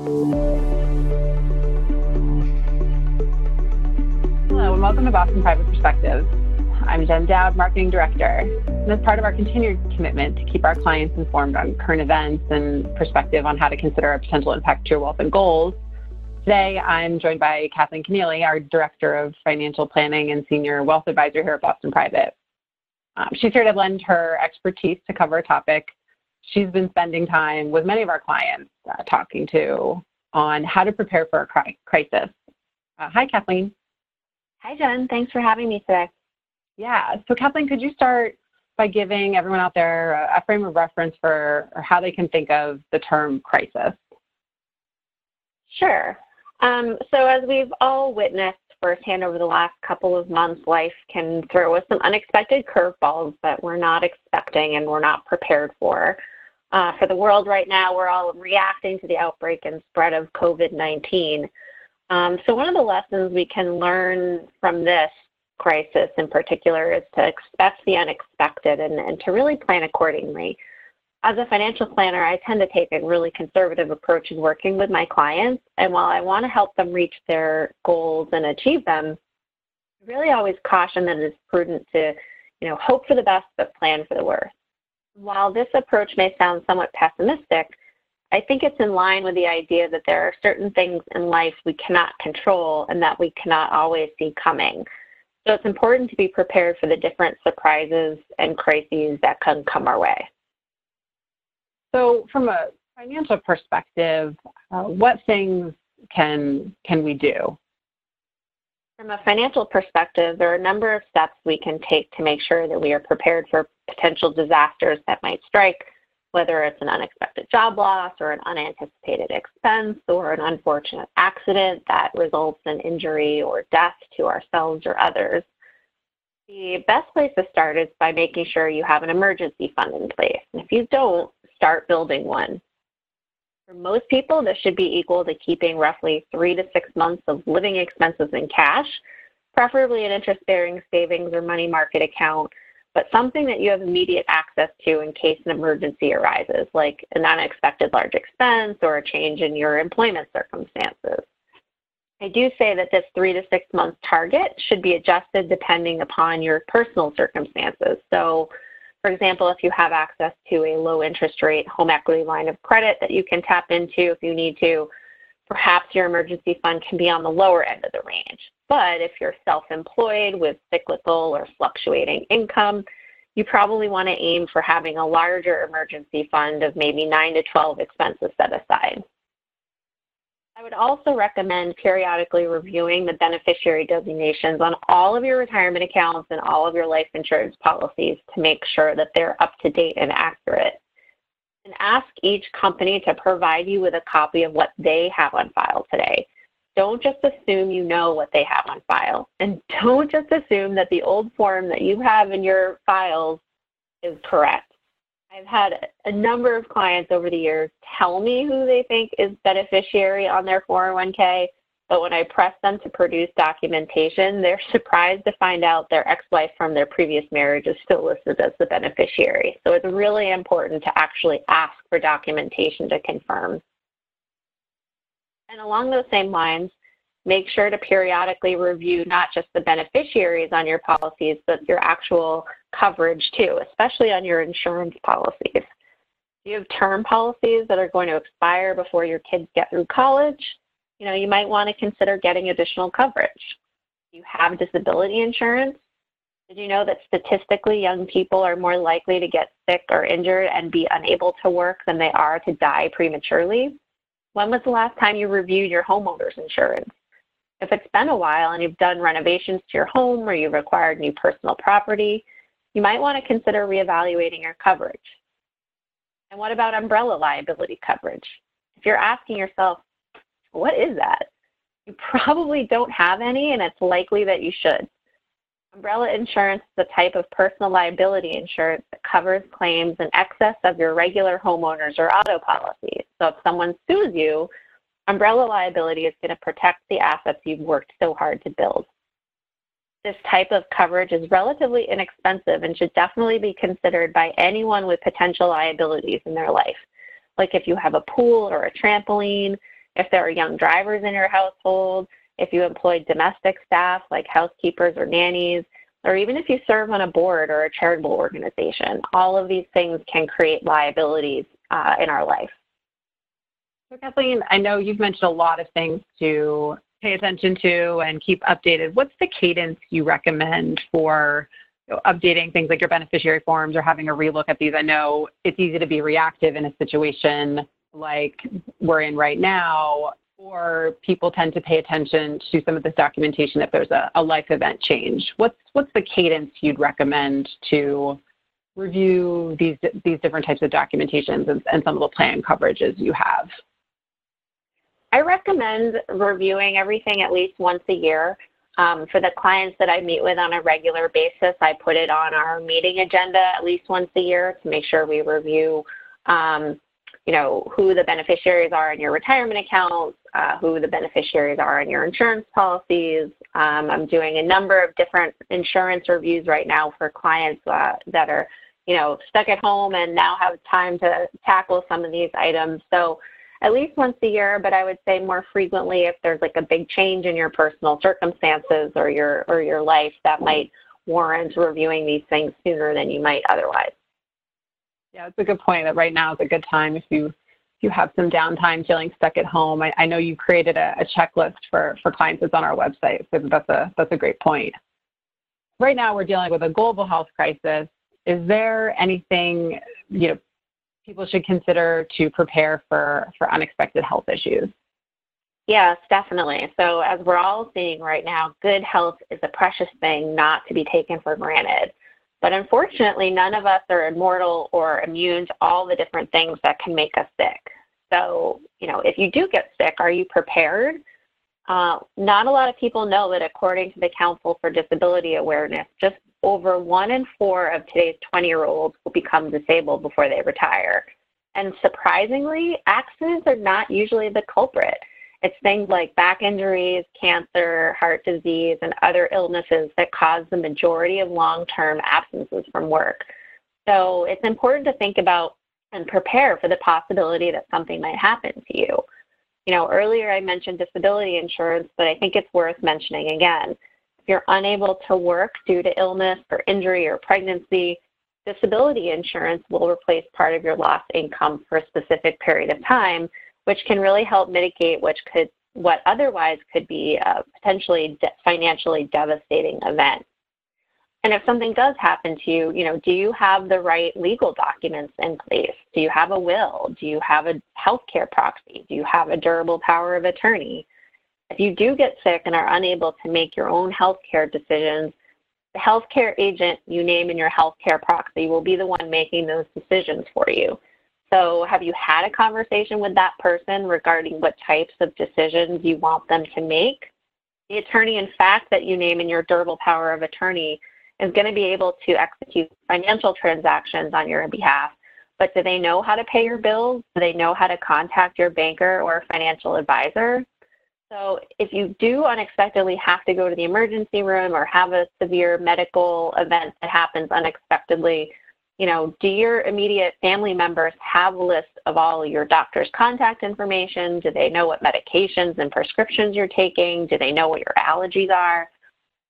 Hello, and welcome to Boston Private Perspectives. I'm Jen Dowd, Marketing Director. And as part of our continued commitment to keep our clients informed on current events and perspective on how to consider a potential impact to your wealth and goals, today I'm joined by Kathleen Keneally, our Director of Financial Planning and Senior Wealth Advisor here at Boston Private. Um, she's here to lend her expertise to cover a topic she's been spending time with many of our clients uh, talking to on how to prepare for a crisis. Uh, hi, Kathleen. Hi, Jen. Thanks for having me today. Yeah. So, Kathleen, could you start by giving everyone out there a frame of reference for or how they can think of the term crisis? Sure. Um, so, as we've all witnessed firsthand over the last couple of months, life can throw us some unexpected curveballs that we're not expecting and we're not prepared for. Uh, for the world right now, we're all reacting to the outbreak and spread of COVID 19. Um, so, one of the lessons we can learn from this crisis in particular is to expect the unexpected and, and to really plan accordingly. As a financial planner, I tend to take a really conservative approach in working with my clients. And while I want to help them reach their goals and achieve them, I really always caution that it is prudent to, you know, hope for the best but plan for the worst. While this approach may sound somewhat pessimistic, I think it's in line with the idea that there are certain things in life we cannot control and that we cannot always see coming. So it's important to be prepared for the different surprises and crises that can come our way. So, from a financial perspective, uh, what things can can we do? From a financial perspective, there are a number of steps we can take to make sure that we are prepared for potential disasters that might strike, whether it's an unexpected job loss or an unanticipated expense or an unfortunate accident that results in injury or death to ourselves or others. The best place to start is by making sure you have an emergency fund in place. And if you don't, start building one. For most people, this should be equal to keeping roughly three to six months of living expenses in cash, preferably an interest bearing savings or money market account, but something that you have immediate access to in case an emergency arises, like an unexpected large expense or a change in your employment circumstances. I do say that this three to six month target should be adjusted depending upon your personal circumstances. So, for example, if you have access to a low interest rate home equity line of credit that you can tap into if you need to, perhaps your emergency fund can be on the lower end of the range. But if you're self employed with cyclical or fluctuating income, you probably want to aim for having a larger emergency fund of maybe 9 to 12 expenses set aside. I would also recommend periodically reviewing the beneficiary designations on all of your retirement accounts and all of your life insurance policies to make sure that they're up to date and accurate. And ask each company to provide you with a copy of what they have on file today. Don't just assume you know what they have on file. And don't just assume that the old form that you have in your files is correct. I've had a number of clients over the years tell me who they think is beneficiary on their 401k, but when I press them to produce documentation, they're surprised to find out their ex-wife from their previous marriage is still listed as the beneficiary. So it's really important to actually ask for documentation to confirm. And along those same lines, make sure to periodically review not just the beneficiaries on your policies, but your actual coverage too, especially on your insurance policies. If you have term policies that are going to expire before your kids get through college, you know, you might want to consider getting additional coverage. Do you have disability insurance. Did you know that statistically young people are more likely to get sick or injured and be unable to work than they are to die prematurely? When was the last time you reviewed your homeowner's insurance? If it's been a while and you've done renovations to your home or you've acquired new personal property, you might want to consider reevaluating your coverage. And what about umbrella liability coverage? If you're asking yourself, what is that? You probably don't have any, and it's likely that you should. Umbrella insurance is a type of personal liability insurance that covers claims in excess of your regular homeowners or auto policies. So if someone sues you, umbrella liability is going to protect the assets you've worked so hard to build. This type of coverage is relatively inexpensive and should definitely be considered by anyone with potential liabilities in their life. Like if you have a pool or a trampoline, if there are young drivers in your household, if you employ domestic staff like housekeepers or nannies, or even if you serve on a board or a charitable organization. All of these things can create liabilities uh, in our life. So Kathleen, I know you've mentioned a lot of things to pay attention to and keep updated. What's the cadence you recommend for you know, updating things like your beneficiary forms or having a relook at these? I know it's easy to be reactive in a situation like we're in right now, or people tend to pay attention to some of this documentation if there's a, a life event change. What's what's the cadence you'd recommend to review these these different types of documentations and, and some of the plan coverages you have? I recommend reviewing everything at least once a year. Um, for the clients that I meet with on a regular basis, I put it on our meeting agenda at least once a year to make sure we review, um, you know, who the beneficiaries are in your retirement accounts, uh, who the beneficiaries are in your insurance policies. Um, I'm doing a number of different insurance reviews right now for clients uh, that are, you know, stuck at home and now have time to tackle some of these items. So at least once a year, but I would say more frequently if there's like a big change in your personal circumstances or your or your life that might warrant reviewing these things sooner than you might otherwise. Yeah, it's a good point that right now is a good time if you if you have some downtime feeling stuck at home. I, I know you created a, a, checklist for, for clients that's on our website, so that's a that's a great point. Right now we're dealing with a global health crisis. Is there anything you know people should consider to prepare for, for unexpected health issues? Yes, definitely. So, as we're all seeing right now, good health is a precious thing not to be taken for granted. But unfortunately, none of us are immortal or immune to all the different things that can make us sick. So, you know, if you do get sick, are you prepared? Uh, not a lot of people know that according to the Council for Disability Awareness, just over one in four of today's 20 year olds will become disabled before they retire. And surprisingly, accidents are not usually the culprit. It's things like back injuries, cancer, heart disease, and other illnesses that cause the majority of long term absences from work. So it's important to think about and prepare for the possibility that something might happen to you. You know, earlier I mentioned disability insurance, but I think it's worth mentioning again you're unable to work due to illness or injury or pregnancy, disability insurance will replace part of your lost income for a specific period of time, which can really help mitigate which could what otherwise could be a potentially de- financially devastating event. And if something does happen to you, you know, do you have the right legal documents in place? Do you have a will? Do you have a healthcare proxy? Do you have a durable power of attorney? If you do get sick and are unable to make your own healthcare decisions, the healthcare agent you name in your healthcare proxy will be the one making those decisions for you. So, have you had a conversation with that person regarding what types of decisions you want them to make? The attorney, in fact, that you name in your durable power of attorney is going to be able to execute financial transactions on your behalf. But do they know how to pay your bills? Do they know how to contact your banker or financial advisor? So if you do unexpectedly have to go to the emergency room or have a severe medical event that happens unexpectedly, you know, do your immediate family members have a list of all your doctor's contact information? Do they know what medications and prescriptions you're taking? Do they know what your allergies are?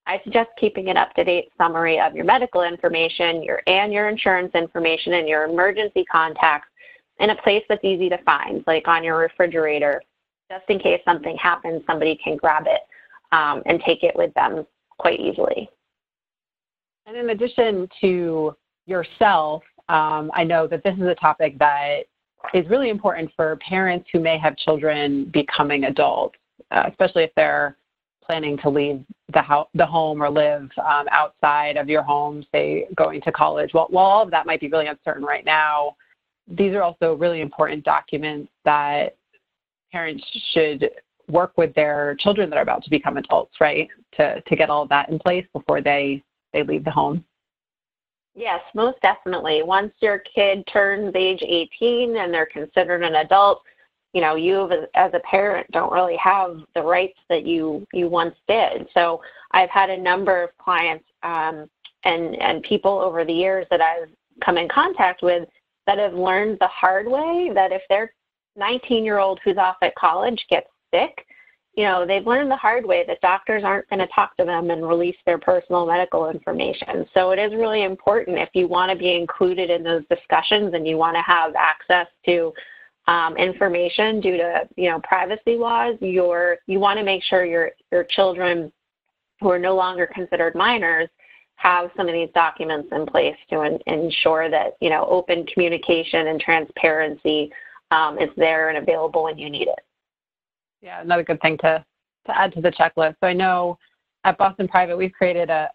I suggest keeping an up-to-date summary of your medical information, your and your insurance information, and your emergency contacts in a place that's easy to find, like on your refrigerator just in case something happens, somebody can grab it um, and take it with them quite easily. And in addition to yourself, um, I know that this is a topic that is really important for parents who may have children becoming adults, uh, especially if they're planning to leave the, the home or live um, outside of your home, say going to college. Well, while all of that might be really uncertain right now, these are also really important documents that parents should work with their children that are about to become adults, right? To to get all of that in place before they they leave the home. Yes, most definitely. Once your kid turns age 18 and they're considered an adult, you know, you as a parent don't really have the rights that you you once did. So I've had a number of clients um, and and people over the years that I've come in contact with that have learned the hard way that if their 19 year old who's off at college gets sick, you know, they've learned the hard way that doctors aren't going to talk to them and release their personal medical information. So it is really important if you want to be included in those discussions and you want to have access to um, information due to, you know, privacy laws, you're, you want to make sure your, your children who are no longer considered minors have some of these documents in place to in, ensure that, you know, open communication and transparency um, is there and available when you need it. Yeah, another good thing to, to add to the checklist. So I know at Boston Private, we've created a,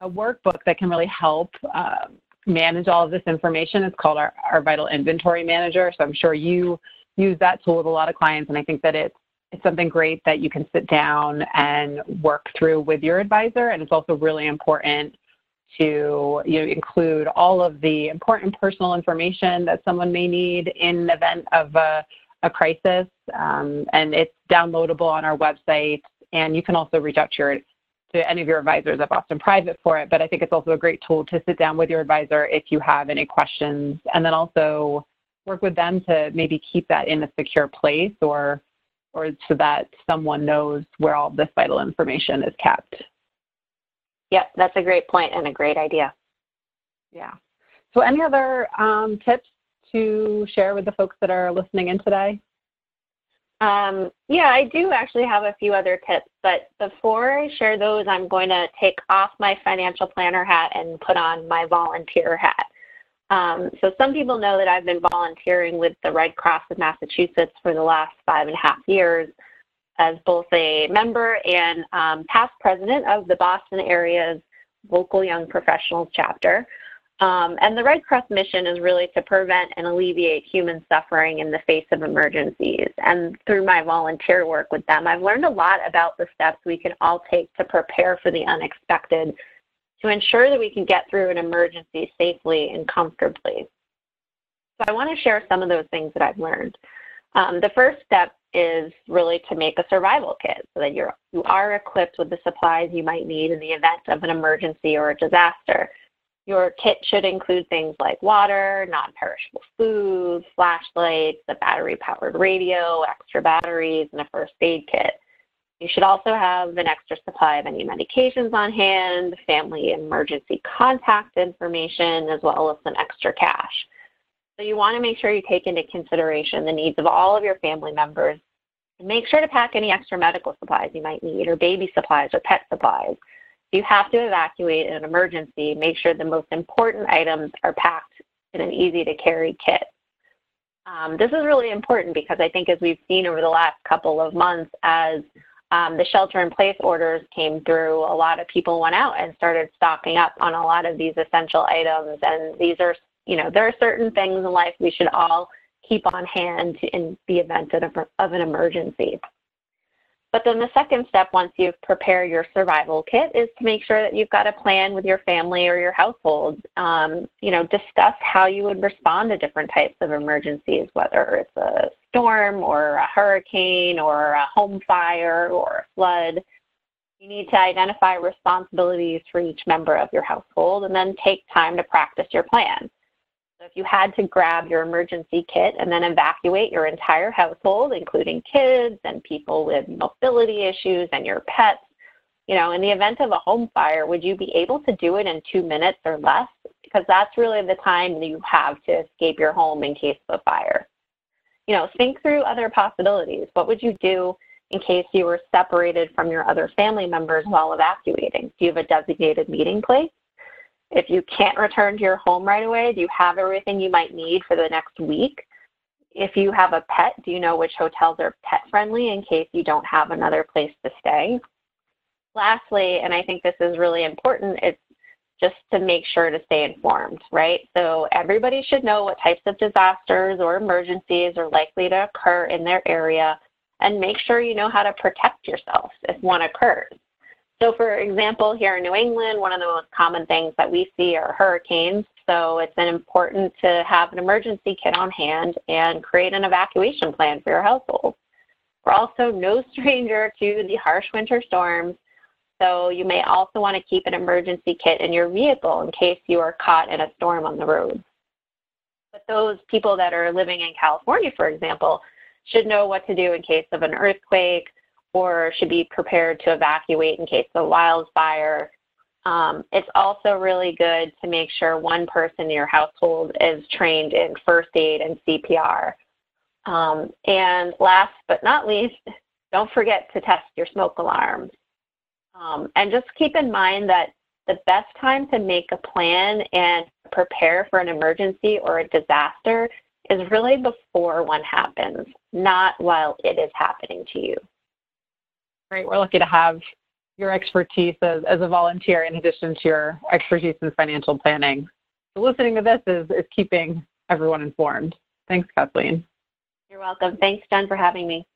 a workbook that can really help uh, manage all of this information. It's called our, our Vital Inventory Manager. So I'm sure you use that tool with a lot of clients, and I think that it's it's something great that you can sit down and work through with your advisor. And it's also really important to you know, include all of the important personal information that someone may need in event of a a crisis, um, and it's downloadable on our website. And you can also reach out to your to any of your advisors at Boston Private for it. But I think it's also a great tool to sit down with your advisor if you have any questions, and then also work with them to maybe keep that in a secure place or or so that someone knows where all this vital information is kept. Yep, that's a great point and a great idea. Yeah. So any other um, tips to share with the folks that are listening in today? Um, yeah, I do actually have a few other tips, but before I share those, I'm going to take off my financial planner hat and put on my volunteer hat. Um, so some people know that I've been volunteering with the Red Cross of Massachusetts for the last five and a half years as both a member and um, past president of the Boston area's local young professionals chapter. Um, and the Red Cross mission is really to prevent and alleviate human suffering in the face of emergencies. And through my volunteer work with them, I've learned a lot about the steps we can all take to prepare for the unexpected to ensure that we can get through an emergency safely and comfortably. So I want to share some of those things that I've learned. Um, the first step is really to make a survival kit so that you're, you are equipped with the supplies you might need in the event of an emergency or a disaster. Your kit should include things like water, non-perishable food, flashlights, a battery-powered radio, extra batteries, and a first aid kit. You should also have an extra supply of any medications on hand, family emergency contact information, as well as some extra cash. So you want to make sure you take into consideration the needs of all of your family members. Make sure to pack any extra medical supplies you might need, or baby supplies, or pet supplies. If you have to evacuate in an emergency, make sure the most important items are packed in an easy to carry kit. Um, this is really important because I think as we've seen over the last couple of months as um, the shelter in place orders came through, a lot of people went out and started stocking up on a lot of these essential items. And these are, you know, there are certain things in life we should all keep on hand in the event of, an emergency. But then the second step, once you've prepared your survival kit, is to make sure that you've got a plan with your family or your household. Um, you know, discuss how you would respond to different types of emergencies, whether it's a storm or a hurricane or a home fire or a flood. You need to identify responsibilities for each member of your household and then take time to practice your plan. If you had to grab your emergency kit and then evacuate your entire household, including kids and people with mobility issues and your pets, you know, in the event of a home fire, would you be able to do it in two minutes or less? Because that's really the time you have to escape your home in case of a fire. You know, think through other possibilities. What would you do in case you were separated from your other family members while evacuating? Do you have a designated meeting place? If you can't return to your home right away, do you have everything you might need for the next week? If you have a pet, do you know which hotels are pet friendly in case you don't have another place to stay? Lastly, and I think this is really important, it's just to make sure to stay informed, right? So everybody should know what types of disasters or emergencies are likely to occur in their area and make sure you know how to protect yourself if one occurs. So for example, here in New England, one of the most common things that we see are hurricanes. So it's important to have an emergency kit on hand and create an evacuation plan for your household. We're also no stranger to the harsh winter storms, so you may also want to keep an emergency kit in your vehicle in case you are caught in a storm on the road. But those people that are living in California, for example, should know what to do in case of an earthquake or should be prepared to evacuate in case of a wildfire. Um, it's also really good to make sure one person in your household is trained in first aid and CPR. Um, and last but not least, don't forget to test your smoke alarms. Um, and just keep in mind that the best time to make a plan and prepare for an emergency or a disaster is really before one happens, not while it is happening to you. Great. We're lucky to have your expertise as, as a volunteer in addition to your expertise in financial planning. So listening to this is, is keeping everyone informed. Thanks, Kathleen. You're welcome. Thanks, Jen, for having me.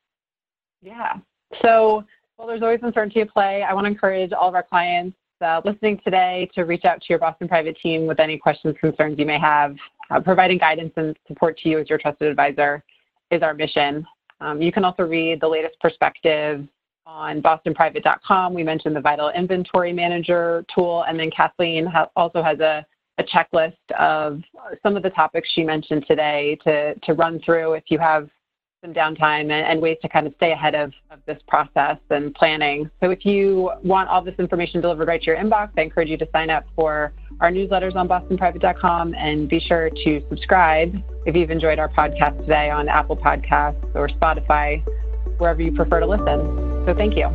Yeah. So, well, there's always uncertainty at play. I want to encourage all of our clients uh, listening today to reach out to your Boston Private team with any questions, concerns you may have. Uh, providing guidance and support to you as your trusted advisor is our mission. Um, you can also read the latest perspective on bostonprivate.com. We mentioned the Vital Inventory Manager tool, and then Kathleen ha also has a, a, checklist of some of the topics she mentioned today to, to run through if you have some downtime and, and, ways to kind of stay ahead of, of this process and planning. So if you want all this information delivered right to your inbox, I encourage you to sign up for our newsletters on bostonprivate.com and be sure to subscribe if you've enjoyed our podcast today on Apple Podcasts or Spotify, wherever you prefer to listen. So thank you.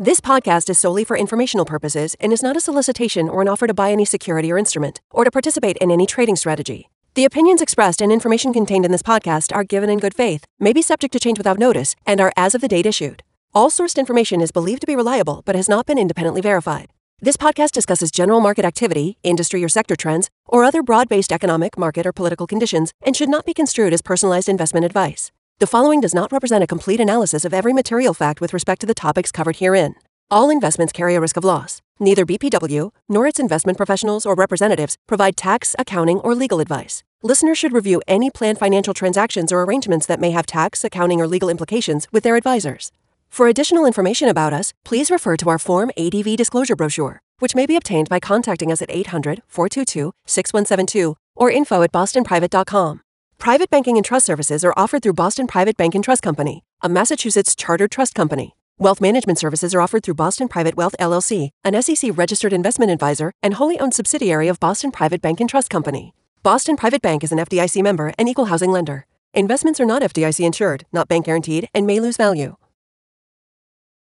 This podcast is solely for informational purposes and is not a solicitation or an offer to buy any security or instrument or to participate in any trading strategy. The opinions expressed and information contained in this podcast are given in good faith, may be subject to change without notice, and are as of the date issued. All sourced information is believed to be reliable but has not been independently verified. This podcast discusses general market activity, industry or sector trends, or other broad based economic, market, or political conditions and should not be construed as personalized investment advice. The following does not represent a complete analysis of every material fact with respect to the topics covered herein. All investments carry a risk of loss. Neither BPW nor its investment professionals or representatives provide tax, accounting, or legal advice. Listeners should review any planned financial transactions or arrangements that may have tax, accounting, or legal implications with their advisors. For additional information about us, please refer to our Form ADV disclosure brochure, which may be obtained by contacting us at 800 422 6172 or info at bostonprivate.com. Private banking and trust services are offered through Boston Private Bank and Trust Company, a Massachusetts chartered trust company. Wealth management services are offered through Boston Private Wealth LLC, an SEC registered investment advisor and wholly owned subsidiary of Boston Private Bank and Trust Company. Boston Private Bank is an FDIC member and equal housing lender. Investments are not FDIC insured, not bank guaranteed, and may lose value.